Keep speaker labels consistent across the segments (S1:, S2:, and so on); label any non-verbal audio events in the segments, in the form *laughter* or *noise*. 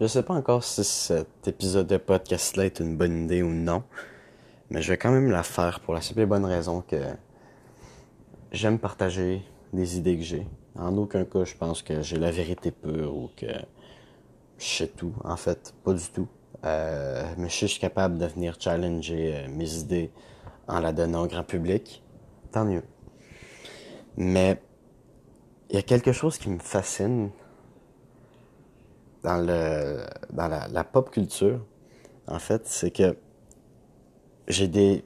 S1: Je sais pas encore si cet épisode de podcast-là est une bonne idée ou non, mais je vais quand même la faire pour la simple et bonne raison que j'aime partager des idées que j'ai. En aucun cas, je pense que j'ai la vérité pure ou que je sais tout. En fait, pas du tout. Euh, mais je suis capable de venir challenger euh, mes idées en la donnant au grand public. Tant mieux. Mais il y a quelque chose qui me fascine dans le dans la, pop culture, en fait, c'est que j'ai des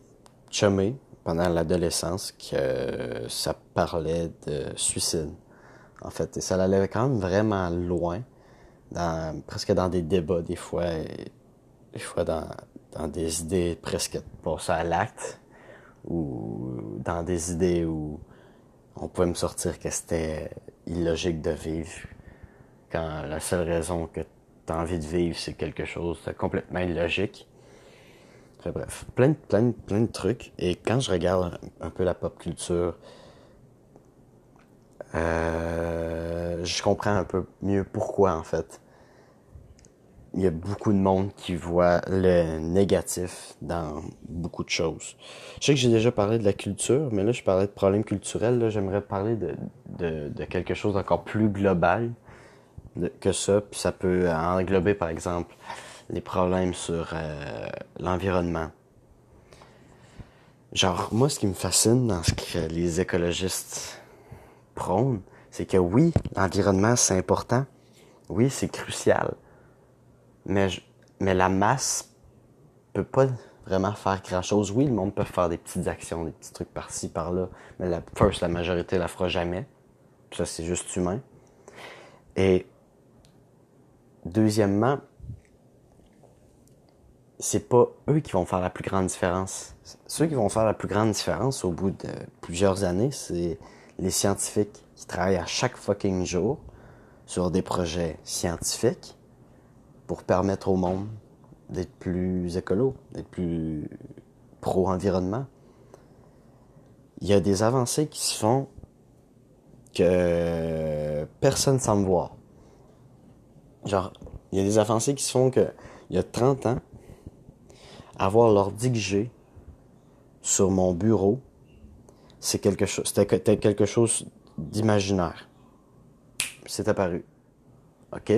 S1: chummés pendant l'adolescence que ça parlait de suicide. En fait, et ça allait quand même vraiment loin, presque dans des débats des fois, des fois dans, dans des idées presque passées à l'acte, ou dans des idées où on pouvait me sortir que c'était illogique de vivre quand la seule raison que tu as envie de vivre, c'est quelque chose de complètement illogique. Enfin, bref, plein plein, plein de trucs. Et quand je regarde un peu la pop culture, euh, je comprends un peu mieux pourquoi, en fait. Il y a beaucoup de monde qui voit le négatif dans beaucoup de choses. Je sais que j'ai déjà parlé de la culture, mais là, je parlais de problèmes culturels. J'aimerais parler de, de, de quelque chose d'encore plus global que ça, puis ça peut englober par exemple les problèmes sur euh, l'environnement. Genre, moi, ce qui me fascine dans ce que les écologistes prônent, c'est que oui, l'environnement, c'est important. Oui, c'est crucial. Mais, mais la masse peut pas vraiment faire grand chose. Oui, le monde peut faire des petites actions, des petits trucs par-ci, par-là. Mais la, first, la majorité la fera jamais. Ça, c'est juste humain. Et Deuxièmement, c'est pas eux qui vont faire la plus grande différence. Ceux qui vont faire la plus grande différence au bout de plusieurs années, c'est les scientifiques qui travaillent à chaque fucking jour sur des projets scientifiques pour permettre au monde d'être plus écolo, d'être plus pro-environnement. Il y a des avancées qui se font que personne ne semble voir. Genre, il y a des avancées qui se font que, il y a 30 ans, avoir l'ordi que j'ai sur mon bureau, c'est quelque chose, c'était quelque chose d'imaginaire. C'est apparu. OK?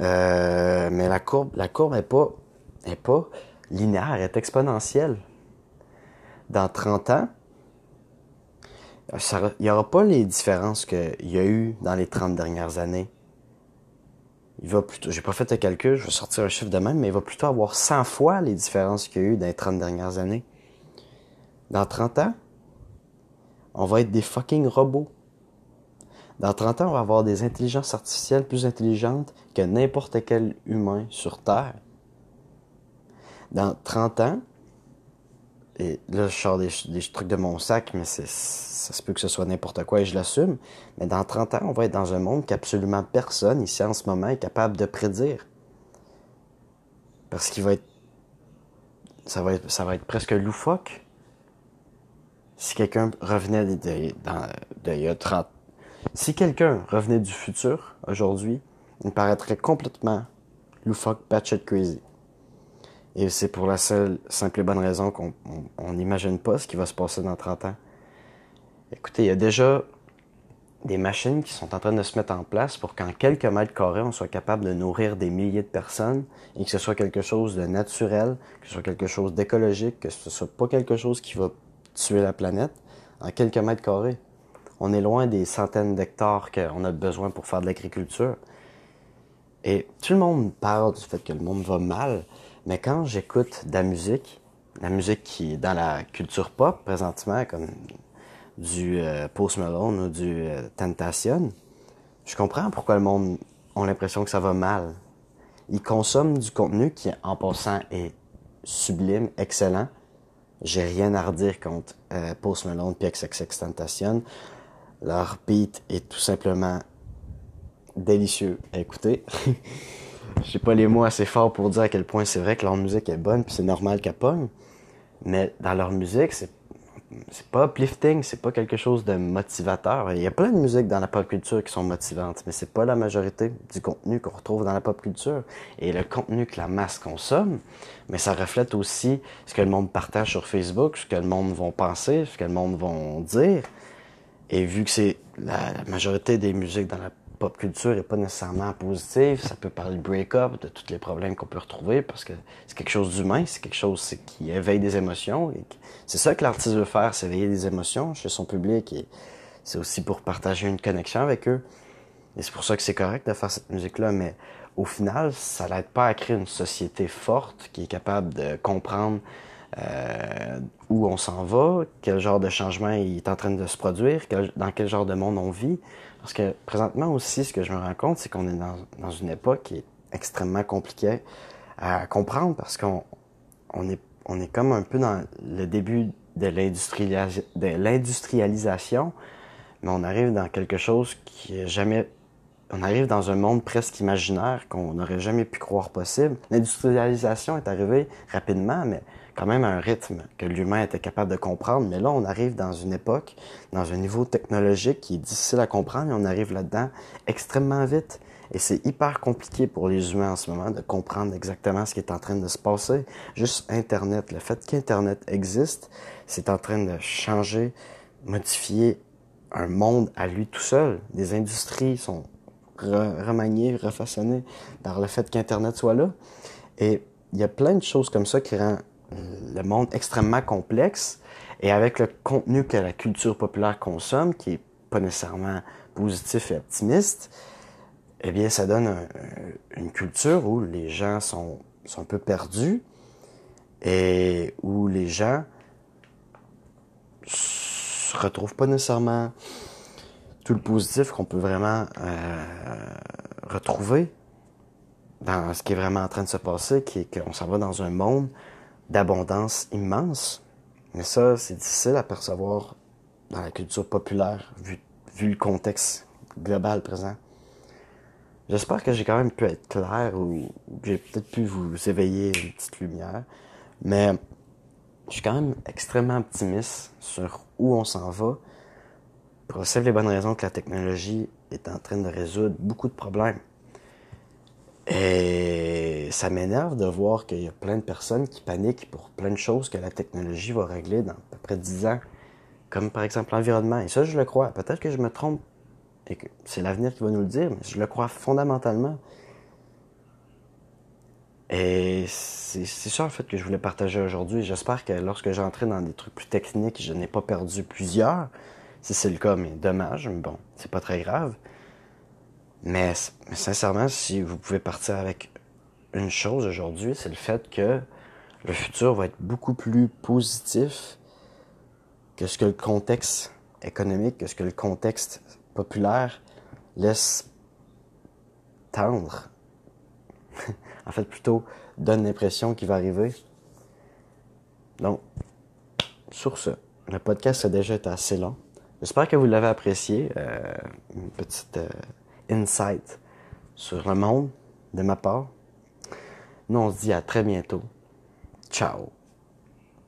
S1: Euh, mais la courbe, la courbe est pas, est pas linéaire, elle est exponentielle. Dans 30 ans, il n'y aura pas les différences qu'il y a eu dans les 30 dernières années il va plutôt, j'ai pas fait le calcul, je vais sortir un chiffre de même, mais il va plutôt avoir 100 fois les différences qu'il y a eu dans les 30 dernières années. Dans 30 ans, on va être des fucking robots. Dans 30 ans, on va avoir des intelligences artificielles plus intelligentes que n'importe quel humain sur Terre. Dans 30 ans, et là, je sors des, trucs de mon sac, mais ça se peut que ce soit n'importe quoi et je l'assume. Mais dans 30 ans, on va être dans un monde qu'absolument personne ici en ce moment est capable de prédire. Parce qu'il va être, ça va être, presque loufoque. Si quelqu'un revenait de, dans, il y a 30, si quelqu'un revenait du futur aujourd'hui, il paraîtrait complètement loufoque, crazy. Et c'est pour la seule, simple et bonne raison qu'on n'imagine pas ce qui va se passer dans 30 ans. Écoutez, il y a déjà des machines qui sont en train de se mettre en place pour qu'en quelques mètres carrés, on soit capable de nourrir des milliers de personnes et que ce soit quelque chose de naturel, que ce soit quelque chose d'écologique, que ce soit pas quelque chose qui va tuer la planète en quelques mètres carrés. On est loin des centaines d'hectares qu'on a besoin pour faire de l'agriculture. Et tout le monde parle du fait que le monde va mal, mais quand j'écoute de la musique, la musique qui est dans la culture pop présentement, comme du euh, Post Malone ou du euh, Tentation, je comprends pourquoi le monde a l'impression que ça va mal. Ils consomment du contenu qui, en passant, est sublime, excellent. J'ai rien à redire contre euh, Post Malone et XXX Tentation. Leur beat est tout simplement délicieux à écouter. *laughs* j'ai pas les mots assez forts pour dire à quel point c'est vrai que leur musique est bonne, puis c'est normal qu'elle pogne. Mais dans leur musique, c'est c'est pas uplifting, c'est pas quelque chose de motivateur. Il y a plein de musiques dans la pop culture qui sont motivantes, mais c'est pas la majorité du contenu qu'on retrouve dans la pop culture. Et le contenu que la masse consomme, mais ça reflète aussi ce que le monde partage sur Facebook, ce que le monde va penser, ce que le monde va dire. Et vu que c'est la, majorité des musiques dans la culture est pas nécessairement positive, ça peut parler de break-up, de tous les problèmes qu'on peut retrouver, parce que c'est quelque chose d'humain, c'est quelque chose qui éveille des émotions. C'est ça que l'artiste veut faire, c'est éveiller des émotions chez son public, et c'est aussi pour partager une connexion avec eux. Et c'est pour ça que c'est correct de faire cette musique-là, mais au final, ça n'aide pas à créer une société forte qui est capable de comprendre euh, où on s'en va, quel genre de changement est en train de se produire, dans quel genre de monde on vit. Parce que présentement aussi, ce que je me rends compte, c'est qu'on est dans, une époque qui est extrêmement compliquée à comprendre parce qu'on on est, est comme un peu dans le début de l'industrialisation, mais on arrive dans quelque chose qui est jamais... On arrive dans un monde presque imaginaire qu'on n'aurait jamais pu croire possible. L'industrialisation est arrivée rapidement, mais quand même un rythme que l'humain était capable de comprendre. Mais là, on arrive dans une époque, dans un niveau technologique qui est difficile à comprendre et on arrive là-dedans extrêmement vite. Et c'est hyper compliqué pour les humains en ce moment de comprendre exactement ce qui est en train de se passer. Juste Internet, le fait qu'Internet existe, c'est en train de changer, modifier un monde à lui tout seul. Les industries sont remaniées, refaçonnées par le fait qu'Internet soit là. Et il y a plein de choses comme ça qui rendent le monde extrêmement complexe et avec le contenu que la culture populaire consomme, qui est pas nécessairement positif et optimiste, eh bien, ça donne une culture où les gens sont, sont un peu perdus et où les gens se retrouvent pas nécessairement tout le positif qu'on peut vraiment euh, retrouver dans ce qui est vraiment en train de se passer, qui est qu'on s'en va dans un monde d'abondance immense. Mais ça, c'est difficile à percevoir dans la culture populaire, vu, vu le contexte global présent. J'espère que j'ai quand même pu être clair ou, que j'ai peut-être pu vous éveiller une petite lumière. Mais je suis quand même extrêmement optimiste sur où on s'en va pour la les bonnes raisons que la technologie est en train de résoudre beaucoup de problèmes. Et ça m'énerve de voir qu'il y a plein de personnes qui paniquent pour plein de choses que la technologie va régler dans à peu près 10 ans. Comme par exemple l'environnement. Et ça, je le crois. Peut-être que je me trompe et que c'est l'avenir qui va nous le dire, mais je le crois fondamentalement. Et c'est ça en fait que je voulais partager aujourd'hui. J'espère que lorsque j'entrais dans des trucs plus techniques, je n'ai pas perdu plusieurs. Si c'est le cas, mais dommage, mais bon, c'est pas très grave. Mais, sincèrement, si vous pouvez partir avec une chose aujourd'hui, c'est le fait que le futur va être beaucoup plus positif que ce que le contexte économique, que ce que le contexte populaire laisse tendre. *laughs* en fait, plutôt donne l'impression qu'il va arriver. Donc, sur ce, le podcast a déjà été assez long. J'espère que vous l'avez apprécié. Euh, une petite euh, insight sur le monde de ma part. Nous, on se dit à très bientôt. Ciao.